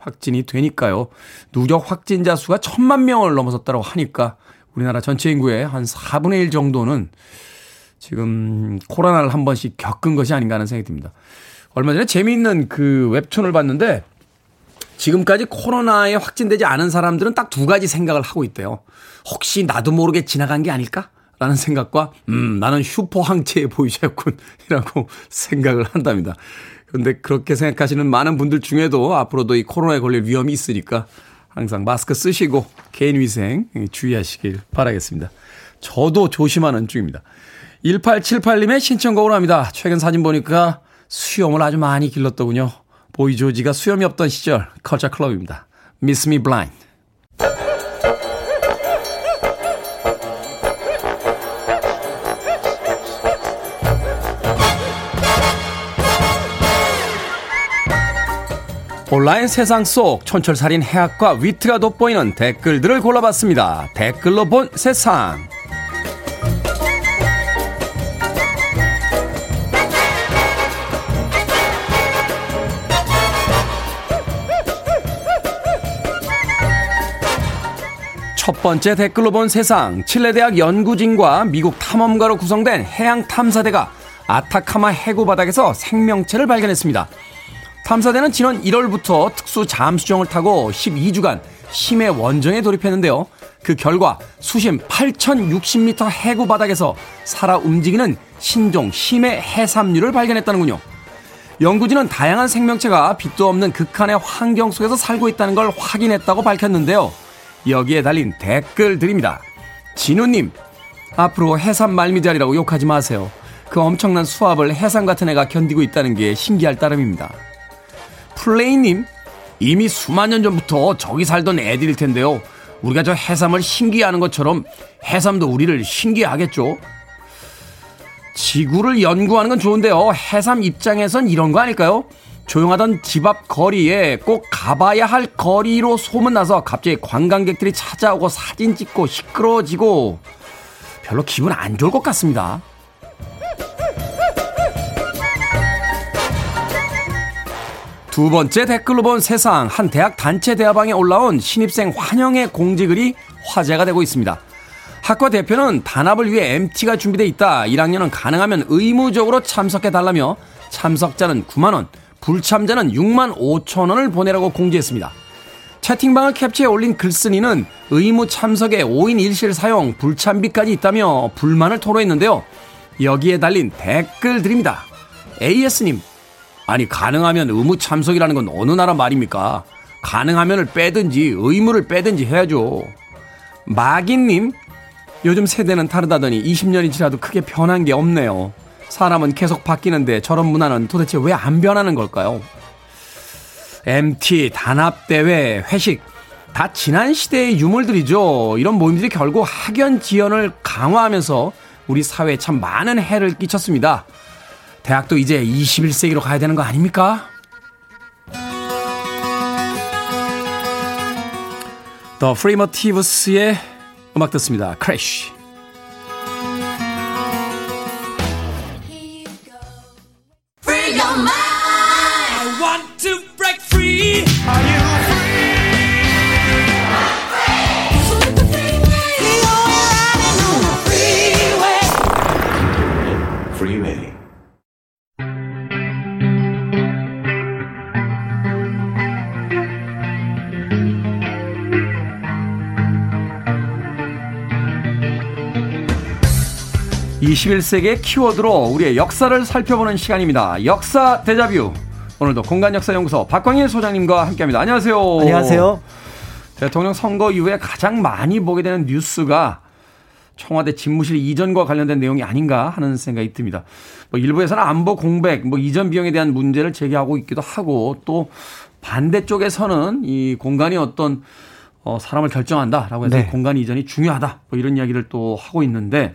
확진이 되니까요. 누적 확진자 수가 천만 명을 넘어섰다고 하니까 우리나라 전체 인구의 한 4분의 1 정도는 지금 코로나를 한 번씩 겪은 것이 아닌가 하는 생각이 듭니다. 얼마 전에 재미있는 그 웹툰을 봤는데 지금까지 코로나에 확진되지 않은 사람들은 딱 두 가지 생각을 하고 있대요. 혹시 나도 모르게 지나간 게 아닐까? 라는 생각과, 음, 나는 슈퍼 항체에 보이셨군. 이라고 생각을 한답니다. 그런데 그렇게 생각하시는 많은 분들 중에도 앞으로도 이 코로나에 걸릴 위험이 있으니까 항상 마스크 쓰시고 개인 위생 주의하시길 바라겠습니다. 저도 조심하는 중입니다. 1878님의 신청곡으로 합니다. 최근 사진 보니까 수염을 아주 많이 길렀더군요. 보이 조지가 수염이 없던 시절 컬처 클럽입니다. Miss Me Blind. 온라인 세상 속 촌철살인 해학과 위트가 돋보이는 댓글들을 골라봤습니다. 댓글로 본 세상. 첫 번째 댓글로 본 세상. 칠레대학 연구진과 미국 탐험가로 구성된 해양 탐사대가 아타카마 해구 바닥에서 생명체를 발견했습니다. 탐사대는 지난 1월부터 특수 잠수정을 타고 12주간 심해 원정에 돌입했는데요. 그 결과 수심 8,060m 해구 바닥에서 살아 움직이는 신종 심해 해삼류를 발견했다는군요. 연구진은 다양한 생명체가 빛도 없는 극한의 환경 속에서 살고 있다는 걸 확인했다고 밝혔는데요. 여기에 달린 댓글들입니다. 진우님, 앞으로 해삼 말미잘이라고 욕하지 마세요. 그 엄청난 수압을 해삼 같은 애가 견디고 있다는 게 신기할 따름입니다. 플레이님, 이미 수만 년 전부터 저기 살던 애들일 텐데요. 우리가 저 해삼을 신기해하는 것처럼 해삼도 우리를 신기하겠죠? 지구를 연구하는 건 좋은데요. 해삼 입장에선 이런 거 아닐까요? 조용하던 집 앞 거리에 꼭 가봐야 할 거리로 소문나서 갑자기 관광객들이 찾아오고 사진 찍고 시끄러워지고 별로 기분 안 좋을 것 같습니다. 두 번째 댓글로 본 세상 한 대학 단체 대화방에 올라온 신입생 환영의 공지글이 화제가 되고 있습니다. 학과 대표는 단합을 위해 MT가 준비돼 있다. 1학년은 가능하면 의무적으로 참석해 달라며 참석자는 9만 원, 불참자는 6만 5천 원을 보내라고 공지했습니다. 채팅방을 캡처해 올린 글쓴이는 의무 참석에 5인 1실 사용, 불참비까지 있다며 불만을 토로했는데요. 여기에 달린 댓글들입니다. AS님, 아니 가능하면 의무 참석이라는 건 어느 나라 말입니까? 가능하면을 빼든지 의무를 빼든지 해야죠. 마기님, 요즘 세대는 다르다더니 20년이 지나도 크게 변한 게 없네요. 사람은 계속 바뀌는데 저런 문화는 도대체 왜 안 변하는 걸까요? MT, 단합대회, 회식, 다 지난 시대의 유물들이죠. 이런 모임들이 결국 학연 지연을 강화하면서 우리 사회에 참 많은 해를 끼쳤습니다. 대학도 이제 21세기로 가야 되는 거 아닙니까? The Primitives의 음악 듣습니다. Crash. Freeway. 21세기의 키워드로 우리의 역사를 살펴보는 시간입니다. 역사 대자뷰. 오늘도 공간역사연구소 박광일 소장님과 함께합니다. 안녕하세요. 안녕하세요. 대통령 선거 이후에 가장 많이 보게 되는 뉴스가 청와대 집무실 이전과 관련된 내용이 아닌가 하는 생각이 듭니다. 뭐 일부에서는 안보 공백, 뭐 이전 비용에 대한 문제를 제기하고 있기도 하고 또 반대쪽에서는 이 공간이 어떤 어, 사람을 결정한다라고 해서 네. 공간 이전이 중요하다. 뭐 이런 이야기를 또 하고 있는데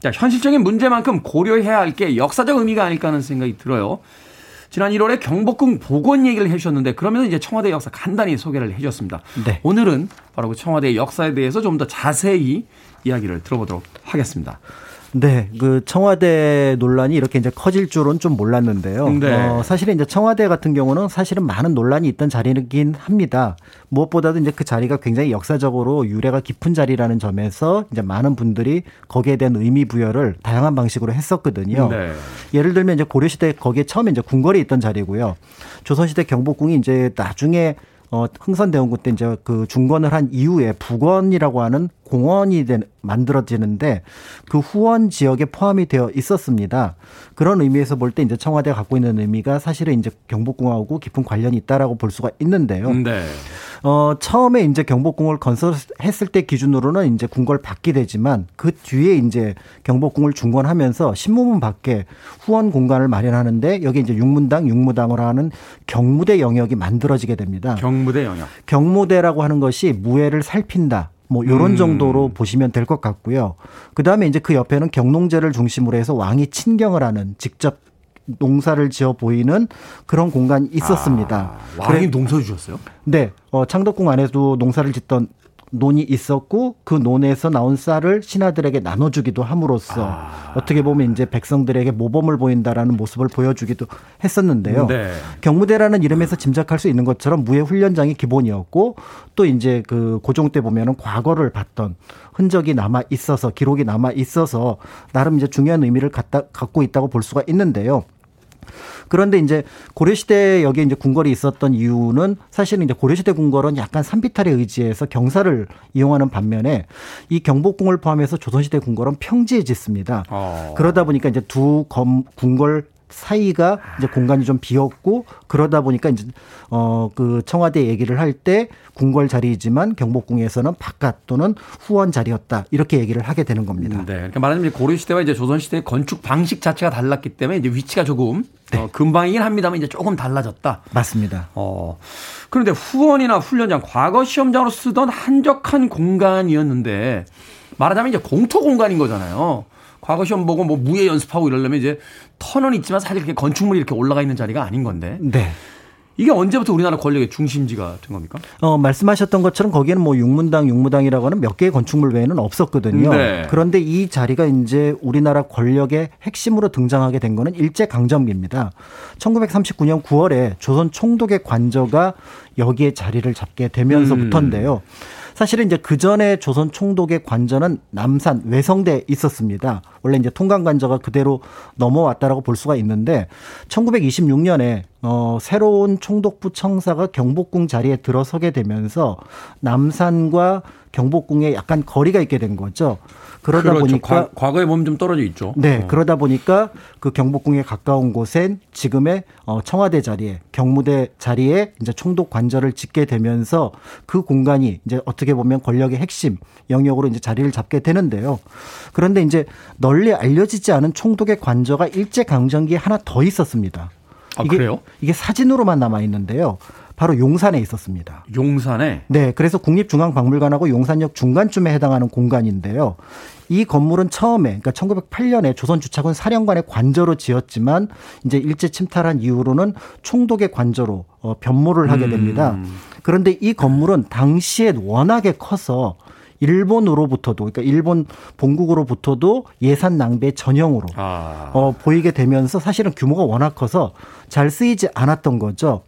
자, 현실적인 문제만큼 고려해야 할 게 역사적 의미가 아닐까 하는 생각이 들어요. 지난 1월에 경복궁 복원 얘기를 해주셨는데 그러면서 이제 청와대 역사 간단히 소개를 해주셨습니다. 네. 오늘은 바로 그 청와대 역사에 대해서 좀 더 자세히 이야기를 들어보도록 하겠습니다. 네, 그 청와대 논란이 이렇게 이제 커질 줄은 좀 몰랐는데요. 네. 어, 사실은 이제 청와대 같은 경우는 사실은 많은 논란이 있던 자리이긴 합니다. 무엇보다도 이제 그 자리가 굉장히 역사적으로 유래가 깊은 자리라는 점에서 이제 많은 분들이 거기에 대한 의미 부여를 다양한 방식으로 했었거든요. 네. 예를 들면 이제 고려 시대 거기에 처음에 이제 궁궐이 있던 자리고요. 조선 시대 경복궁이 이제 나중에 어, 흥선대원군 때 이제 그 중건을 한 이후에 북원이라고 하는 공원이 된, 만들어지는데 그 후원 지역에 포함이 되어 있었습니다. 그런 의미에서 볼 때 이제 청와대가 갖고 있는 의미가 사실은 이제 경복궁하고 깊은 관련이 있다라고 볼 수가 있는데요. 네. 어, 처음에 이제 경복궁을 건설했을 때 기준으로는 이제 궁궐 밖이 되지만 그 뒤에 이제 경복궁을 중건하면서 신무문 밖에 후원 공간을 마련하는데 여기 이제 육문당, 육무당으로 하는 경무대 영역이 만들어지게 됩니다. 경무대 영역. 경무대라고 하는 것이 무예를 살핀다. 뭐 요런 음. 정도로 보시면 될 것 같고요. 그다음에 이제 그 옆에는 경농제를 중심으로 해서 왕이 친경을 하는 직접 농사를 지어 보이는 그런 공간이 있었습니다. 아, 왕이 농사 주셨어요? 네, 어, 창덕궁 안에도 농사를 짓던 논이 있었고 그 논에서 나온 쌀을 신하들에게 나눠주기도 함으로써 아. 어떻게 보면 이제 백성들에게 모범을 보인다라는 모습을 보여주기도 했었는데요. 네. 경무대라는 이름에서 짐작할 수 있는 것처럼 무예 훈련장이 기본이었고 또 이제 그 고종 때 보면은 과거를 봤던 흔적이 남아 있어서 기록이 남아 있어서 나름 이제 중요한 의미를 갖다, 갖고 있다고 볼 수가 있는데요. 그런데 이제 고려시대 여기에 이제 궁궐이 있었던 이유는 사실은 이제 고려시대 궁궐은 약간 산비탈에 의지해서 경사를 이용하는 반면에 이 경복궁을 포함해서 조선시대 궁궐은 평지에 짓습니다. 어. 그러다 보니까 이제 두 검, 궁궐 사이가 이제 공간이 좀 비었고 그러다 보니까 이제 어 그 청와대 얘기를 할 때 궁궐 자리이지만 경복궁에서는 바깥 또는 후원 자리였다 이렇게 얘기를 하게 되는 겁니다. 네. 그러니까 말하자면 고려 시대와 이제 조선 시대의 건축 방식 자체가 달랐기 때문에 이제 위치가 조금 어, 금방이긴 합니다만 이제 조금 달라졌다. 맞습니다. 어. 그런데 후원이나 훈련장, 과거 시험장으로 쓰던 한적한 공간이었는데 말하자면 이제 공터 공간인 거잖아요. 과거 시험 보고 뭐 무예 연습하고 이러려면 이제 터는 있지만 사실 그렇게 건축물이 이렇게 올라가 있는 자리가 아닌 건데 네. 이게 언제부터 우리나라 권력의 중심지가 된 겁니까? 어, 말씀하셨던 것처럼 거기에는 뭐 육문당, 육무당이라고 하는 몇 개의 건축물 외에는 없었거든요. 네. 그런데 이 자리가 이제 우리나라 권력의 핵심으로 등장하게 된 거는 일제 강점기입니다. 1939년 9월에 조선 총독의 관저가 여기에 자리를 잡게 되면서부터인데요. 사실은 이제 그 전에 조선 총독의 관저는 남산 외성대에 있었습니다. 원래 이제 통관 관저가 그대로 넘어왔다라고 볼 수가 있는데 1926년에 어 새로운 총독부 청사가 경복궁 자리에 들어서게 되면서 남산과 경복궁에 약간 거리가 있게 된 거죠. 그러다 그렇죠. 보니까 과, 과거에 몸좀 떨어져 있죠. 네, 어. 그러다 보니까 그 경복궁에 가까운 곳엔 지금의 어, 청와대 자리에 경무대 자리에 이제 총독 관저를 짓게 되면서 그 공간이 이제 어떻게 보면 권력의 핵심 영역으로 이제 자리를 잡게 되는데요. 그런데 이제 널리 알려지지 않은 총독의 관저가 일제 강점기에 하나 더 있었습니다. 아, 이게, 그래요? 이게 사진으로만 남아 있는데요. 바로 용산에 있었습니다. 용산에 네, 그래서 국립중앙박물관하고 용산역 중간쯤에 해당하는 공간인데요. 이 건물은 처음에 그러니까 1908년에 조선주차군 사령관의 관저로 지었지만 이제 일제 침탈한 이후로는 총독의 관저로 어, 변모를 하게 됩니다. 음. 그런데 이 건물은 당시에 워낙에 커서 일본으로부터도 그러니까 일본 본국으로부터도 예산 낭비의 전형으로 아. 어, 보이게 되면서 사실은 규모가 워낙 커서 잘 쓰이지 않았던 거죠.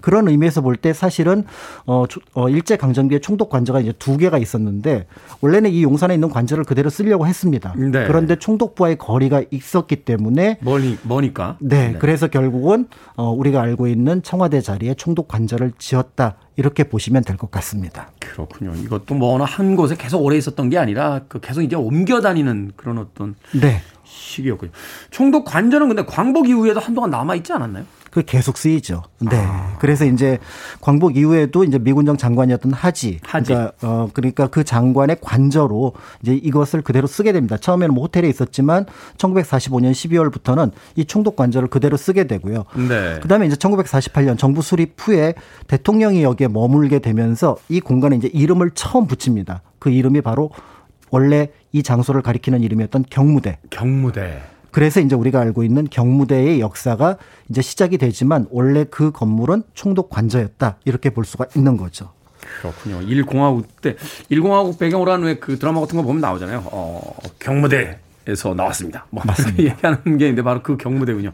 그런 의미에서 볼 때 사실은 어, 조- 어 일제 강점기에 총독 관저가 이제 두 개가 있었는데 원래는 이 용산에 있는 관저를 그대로 쓰려고 했습니다. 네. 그런데 총독부와의 거리가 있었기 때문에 멀리 머니까. 네, 그래서 결국은 어, 우리가 알고 있는 청와대 자리에 총독 관저를 지었다 이렇게 보시면 될 것 같습니다. 그렇군요. 이것도 뭐 어느 한 곳에 계속 오래 있었던 게 아니라 그 계속 이제 옮겨 다니는 그런 어떤 네. 시기였군요. 총독 관저는 근데 광복 이후에도 한동안 남아 있지 않았나요? 그 계속 쓰이죠. 네. 아. 그래서 이제 광복 이후에도 이제 미군정 장관이었던 하지. 하지. 그러니까 어 그러니까 그 장관의 관저로 이제 이것을 그대로 쓰게 됩니다. 처음에는 뭐 호텔에 있었지만 1945년 12월부터는 이 총독 관저를 그대로 쓰게 되고요. 네. 그다음에 이제 1948년 정부 수립 후에 대통령이 여기에 머물게 되면서 이 공간에 이제 이름을 처음 붙입니다. 그 이름이 바로 원래 이 장소를 가리키는 이름이었던 경무대. 경무대. 그래서 이제 우리가 알고 있는 경무대의 역사가 이제 시작이 되지만 원래 그 건물은 총독 관저였다 이렇게 볼 수가 있는 거죠. 그렇군요. 1공화국 때 1공화국 배경으로 한 왜 그 드라마 같은 거 보면 나오잖아요. 어, 경무대 에서 나왔습니다. 뭐 맞습니다. 얘기하는 게 있는데 바로 그 경무대군요.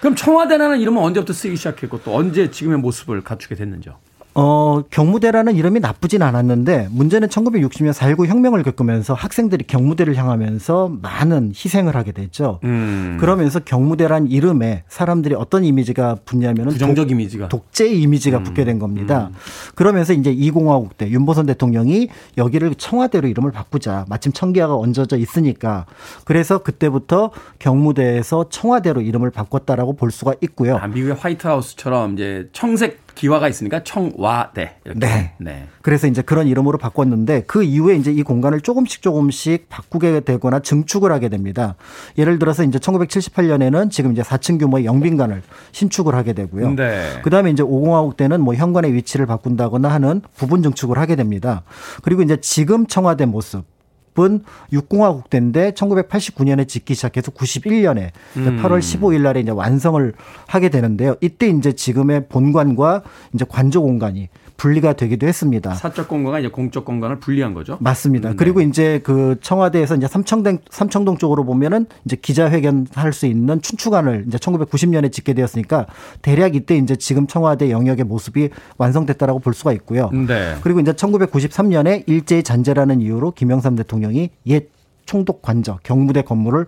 그럼 청와대라는 이름은 언제부터 쓰기 시작했고 또 언제 지금의 모습을 갖추게 됐는지요? 어, 경무대라는 이름이 나쁘진 않았는데 문제는 1960년 4.19 혁명을 겪으면서 학생들이 경무대를 향하면서 많은 희생을 하게 됐죠. 음. 그러면서 경무대란 이름에 사람들이 어떤 이미지가 붙냐면은 부정적 독, 이미지가 독재 이미지가 음. 붙게 된 겁니다. 음. 그러면서 이제 이공화국 때 윤보선 대통령이 여기를 청와대로 이름을 바꾸자. 마침 청기화가 얹어져 있으니까. 그래서 그때부터 경무대에서 청와대로 이름을 바꿨다라고 볼 수가 있고요. 아, 미국의 화이트하우스처럼 이제 청색 기와가 있으니까 청와대. 이렇게. 네. 네. 그래서 이제 그런 이름으로 바꿨는데 그 이후에 이제 이 공간을 조금씩 조금씩 바꾸게 되거나 증축을 하게 됩니다. 예를 들어서 이제 1978년에는 지금 이제 4층 규모의 영빈관을 신축을 하게 되고요. 네. 그다음에 이제 5공화국 때는 뭐 현관의 위치를 바꾼다거나 하는 부분 증축을 하게 됩니다. 그리고 이제 지금 청와대 모습 은 육공화국 때인데 1989년에 짓기 시작해서 91년에 음. 8월 15일 날에 이제 완성을 하게 되는데요. 이때 이제 지금의 본관과 이제 관저 공간이 분리가 되기도 했습니다. 사적 공간과 이제 공적 공간을 분리한 거죠. 맞습니다. 네. 그리고 이제 그 청와대에서 이제 삼청동 삼청동 쪽으로 보면은 이제 기자회견 할 수 있는 춘추관을 이제 1990년에 짓게 되었으니까 대략 이때 이제 지금 청와대 영역의 모습이 완성됐다라고 볼 수가 있고요. 네. 그리고 이제 1993년에 일제히 잔재라는 이유로 김영삼 대통령이 옛 총독 관저 경무대 건물을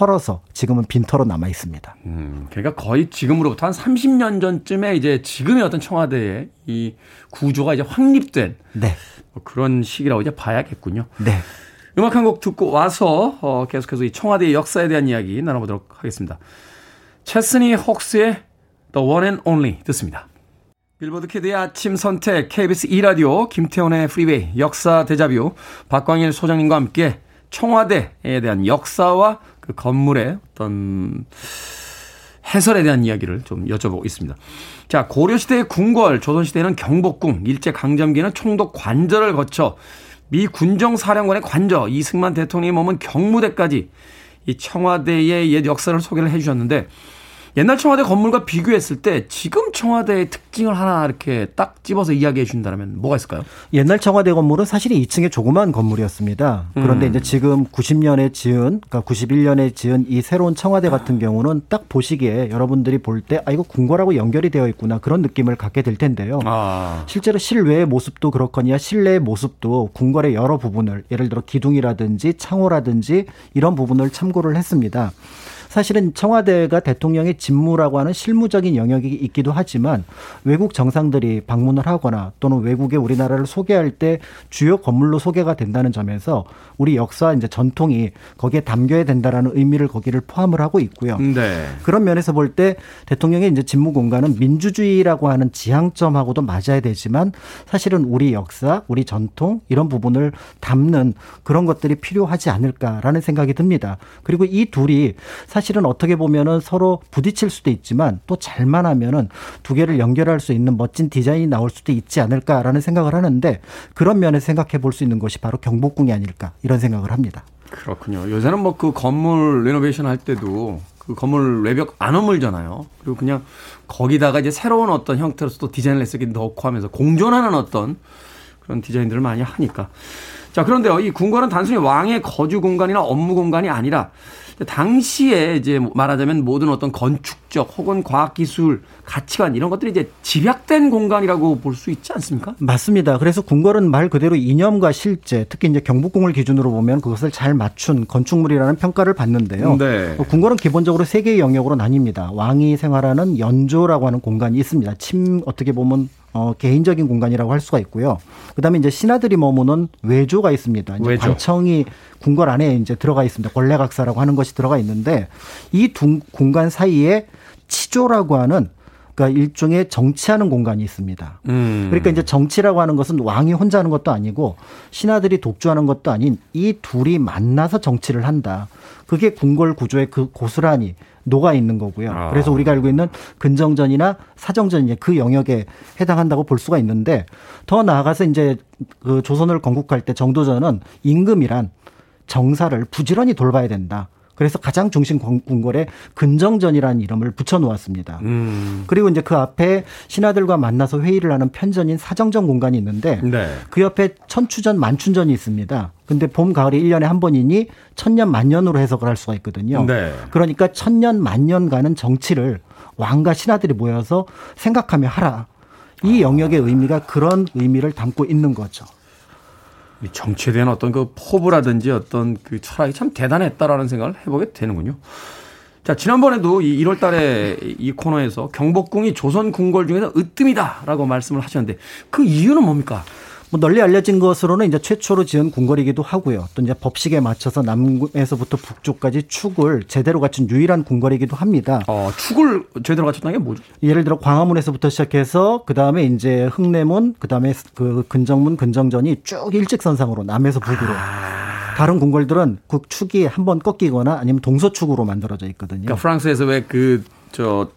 헐어서 지금은 빈터로 남아 있습니다. 음, 그러니까 거의 지금으로부터 한 30년 전쯤에 이제 지금의 어떤 청와대의 이 구조가 이제 확립된 네. 뭐 그런 시기라고 이제 봐야겠군요. 네. 음악 한 곡 듣고 와서 어, 계속해서 이 청와대의 역사에 대한 이야기 나눠보도록 하겠습니다. 체스니 혹스의 The One and Only 듣습니다. 빌보드 Kid의 아침 선택 KBS 2라디오 김태훈의 프리웨이 역사 데자뷰 박광일 소장님과 함께 청와대에 대한 역사와 그 건물의 어떤 해설에 대한 이야기를 좀 여쭤보고 있습니다. 자, 고려시대의 궁궐, 조선시대에는 경복궁, 일제강점기는 총독 관저를 거쳐 미 군정사령관의 관저, 이승만 대통령이 머문 경무대까지 이 청와대의 옛 역사를 소개를 해 주셨는데 옛날 청와대 건물과 비교했을 때 지금 청와대의 특징을 하나 이렇게 딱 집어서 이야기해 준다면 뭐가 있을까요? 옛날 청와대 건물은 사실 2층에 조그만 건물이었습니다. 그런데 음. 이제 지금 90년에 지은, 그러니까 91년에 지은 이 새로운 청와대 같은 경우는 딱 보시기에 여러분들이 볼 때 아, 이거 궁궐하고 연결이 되어 있구나 그런 느낌을 갖게 될 텐데요. 아. 실제로 실외의 모습도 그렇거니와 실내의 모습도 궁궐의 여러 부분을 예를 들어 기둥이라든지 창호라든지 이런 부분을 참고를 했습니다. 사실은 청와대가 대통령의 직무라고 하는 실무적인 영역이 있기도 하지만 외국 정상들이 방문을 하거나 또는 외국에 우리나라를 소개할 때 주요 건물로 소개가 된다는 점에서 우리 역사 이제 전통이 거기에 담겨야 된다라는 의미를 거기를 포함을 하고 있고요. 네. 그런 면에서 볼 때 대통령의 이제 직무 공간은 민주주의라고 하는 지향점하고도 맞아야 되지만 사실은 우리 역사, 우리 전통 이런 부분을 담는 그런 것들이 필요하지 않을까라는 생각이 듭니다. 그리고 이 둘이 사실 사실은 어떻게 보면은 서로 부딪힐 수도 있지만 또 잘만 하면은 두 개를 연결할 수 있는 멋진 디자인이 나올 수도 있지 않을까라는 생각을 하는데 그런 면에서 생각해 볼 수 있는 것이 바로 경복궁이 아닐까 이런 생각을 합니다. 그렇군요. 요새는 뭐 그 건물 레노베이션 할 때도 그 건물 외벽 안 허물잖아요. 그리고 그냥 거기다가 이제 새로운 어떤 형태로서 또 디자인을 했으기 넣고 하면서 공존하는 어떤 그런 디자인들을 많이 하니까. 자, 그런데요. 이 궁궐은 단순히 왕의 거주 공간이나 업무 공간이 아니라 당시에 이제 말하자면 모든 어떤 건축적 혹은 과학기술 가치관 이런 것들이 이제 집약된 공간이라고 볼 수 있지 않습니까? 맞습니다. 그래서 궁궐은 말 그대로 이념과 실제 특히 이제 경복궁을 기준으로 보면 그것을 잘 맞춘 건축물이라는 평가를 받는데요. 네. 뭐 궁궐은 기본적으로 세 개의 영역으로 나뉩니다. 왕이 생활하는 연조라고 하는 공간이 있습니다. 침 어떻게 보면 어, 개인적인 공간이라고 할 수가 있고요. 그다음에 이제 신하들이 머무는 외조가 있습니다. 이제 외조. 관청이 궁궐 안에 이제 들어가 있습니다. 권례각사라고 하는 것이 들어가 있는데 이 두 공간 사이에 치조라고 하는 그러니까 일종의 정치하는 공간이 있습니다. 음. 그러니까 이제 정치라고 하는 것은 왕이 혼자 하는 것도 아니고 신하들이 독주하는 것도 아닌 이 둘이 만나서 정치를 한다. 그게 궁궐 구조의 그 고스란히 녹아 있는 거고요. 아. 그래서 우리가 알고 있는 근정전이나 사정전 이제 그 영역에 해당한다고 볼 수가 있는데 더 나아가서 이제 그 조선을 건국할 때 정도전은 임금이란 정사를 부지런히 돌봐야 된다. 그래서 가장 중심 궁궐에 근정전이라는 이름을 붙여 놓았습니다. 음. 그리고 이제 그 앞에 신하들과 만나서 회의를 하는 편전인 사정전 공간이 있는데 네. 그 옆에 천추전 만춘전이 있습니다. 근데 봄 가을이 1년에 한 번이니 천년 만년으로 해석을 할 수가 있거든요. 네. 그러니까 천년 만년가는 정치를 왕과 신하들이 모여서 생각하며 하라. 이 영역의 의미가 그런 의미를 담고 있는 거죠. 정치에 대한 어떤 그 포부라든지 어떤 그 철학이 참 대단했다라는 생각을 해보게 되는군요. 자, 지난번에도 이 1월 달에 이 코너에서 경복궁이 조선 궁궐 중에서 으뜸이다라고 말씀을 하셨는데 그 이유는 뭡니까? 뭐 널리 알려진 것으로는 이제 최초로 지은 궁궐이기도 하고요. 또 이제 법식에 맞춰서 남에서부터 북쪽까지 축을 제대로 갖춘 유일한 궁궐이기도 합니다. 어, 축을 제대로 갖췄다는 게 뭐죠? 예를 들어 광화문에서부터 시작해서 그 다음에 이제 흥내문, 그 다음에 그 근정문, 근정전이 쭉 일직선상으로 남에서 북으로. 아. 다른 궁궐들은 그 축이 한 번 꺾이거나 아니면 동서축으로 만들어져 있거든요. 그러니까 프랑스에서 왜그 저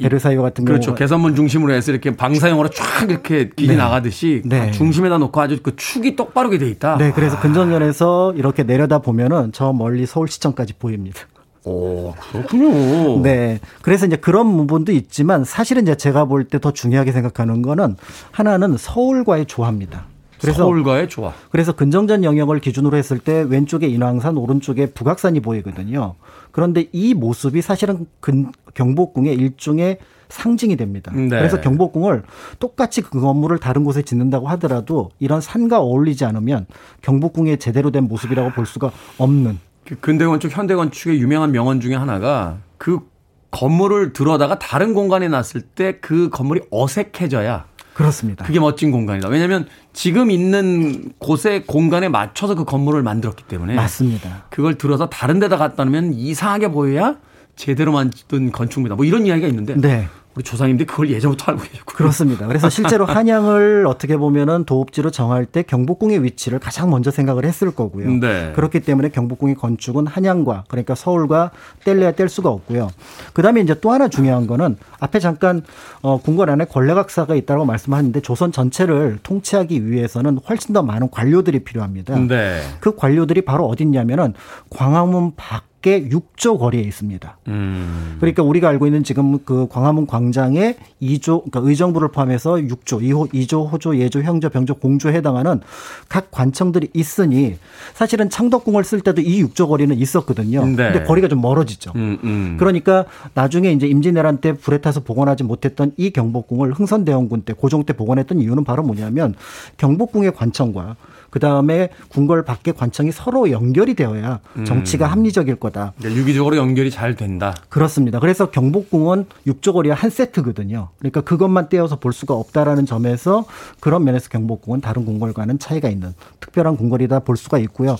베르사유 같은 경우 그렇죠. 개선문 중심으로 해서 이렇게 방사형으로 쫙 이렇게 길이 네. 나가듯이 네. 중심에다 놓고 아주 그 축이 똑바르게 돼 있다. 네, 그래서 아. 근정전에서 이렇게 내려다 보면은 저 멀리 서울시청까지 보입니다. 오, 그렇군요. 네. 그래서 이제 그런 부분도 있지만 사실은 이제 제가 볼 때 더 중요하게 생각하는 거는 하나는 서울과의 조화입니다. 그래서 서울과의 조화. 그래서 근정전 영역을 기준으로 했을 때 왼쪽에 인왕산, 오른쪽에 북악산이 보이거든요. 그런데 이 모습이 사실은 근, 경복궁의 일종의 상징이 됩니다. 네. 그래서 경복궁을 똑같이 그 건물을 다른 곳에 짓는다고 하더라도 이런 산과 어울리지 않으면 경복궁의 제대로 된 모습이라고 볼 수가 없는. 그 근대 건축, 현대 건축의 유명한 명언 중에 하나가 그 건물을 들어다가 다른 공간에 놨을 때 그 건물이 어색해져야 그렇습니다. 그게 멋진 공간이다. 왜냐하면 지금 있는 곳의 공간에 맞춰서 그 건물을 만들었기 때문에 맞습니다. 그걸 들어서 다른 데다 갖다 놓으면 이상하게 보여야 제대로 만든 건축물이다. 뭐 이런 이야기가 있는데 네. 우리 조상님들이 그걸 예전부터 알고 계셨고 그렇습니다. 그래서 실제로 한양을 어떻게 보면은 도읍지로 정할 때 경복궁의 위치를 가장 먼저 생각을 했을 거고요. 네. 그렇기 때문에 경복궁의 건축은 한양과 그러니까 서울과 뗄래야 뗄 수가 없고요. 그다음에 이제 또 하나 중요한 거는 앞에 잠깐 어 궁궐 안에 권례각사가 있다고 말씀하셨는데 조선 전체를 통치하기 위해서는 훨씬 더 많은 관료들이 필요합니다. 네. 그 관료들이 바로 어딨냐면은 광화문 밖 밖에 6조 거리에 있습니다. 음. 그러니까 우리가 알고 있는 지금 그 광화문 광장에 2조, 그러니까 의정부를 포함해서 6조, 2호, 2조, 호조, 예조, 형조, 병조, 공조에 해당하는 각 관청들이 있으니 사실은 창덕궁을 쓸 때도 이 6조 거리는 있었거든요. 네. 근데 거리가 좀 멀어지죠. 음, 음. 그러니까 나중에 이제 임진왜란 때 불에 타서 복원하지 못했던 이 경복궁을 흥선대원군 때 고종 때 복원했던 이유는 바로 뭐냐면 경복궁의 관청과 그 다음에 궁궐 밖의 관청이 서로 연결이 되어야 음. 정치가 음. 합리적일 거다. 그러니까 유기적으로 연결이 잘 된다. 그렇습니다. 그래서 경복궁은 육조거리와 한 세트거든요. 그러니까 그것만 떼어서 볼 수가 없다라는 점에서 그런 면에서 경복궁은 다른 궁궐과는 차이가 있는 특별한 궁궐이다 볼 수가 있고요.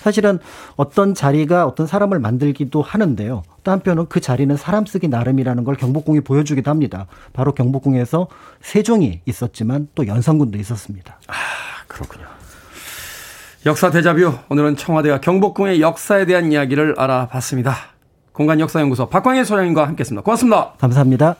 사실은 어떤 자리가 어떤 사람을 만들기도 하는데요. 또 한편은 그 자리는 사람 쓰기 나름이라는 걸 경복궁이 보여주기도 합니다. 바로 경복궁에서 세종이 있었지만 또 연산군도 있었습니다. 아, 그렇군요. 역사 대자뷰 오늘은 청와대와 경복궁의 역사에 대한 이야기를 알아봤습니다. 공간 역사 연구소 박광일 소장님과 함께했습니다. 고맙습니다. 감사합니다.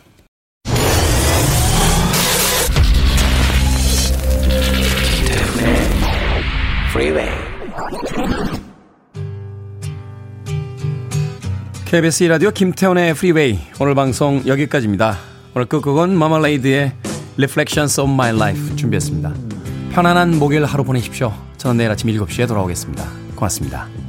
KBS 라디오 김태훈의 프리웨이 오늘 방송 여기까지입니다. 오늘 끝곡은 마멀레이드의 Reflections of My Life 준비했습니다. 편안한 목요일 하루 보내십시오. 내일 아침 7시에 돌아오겠습니다. 고맙습니다.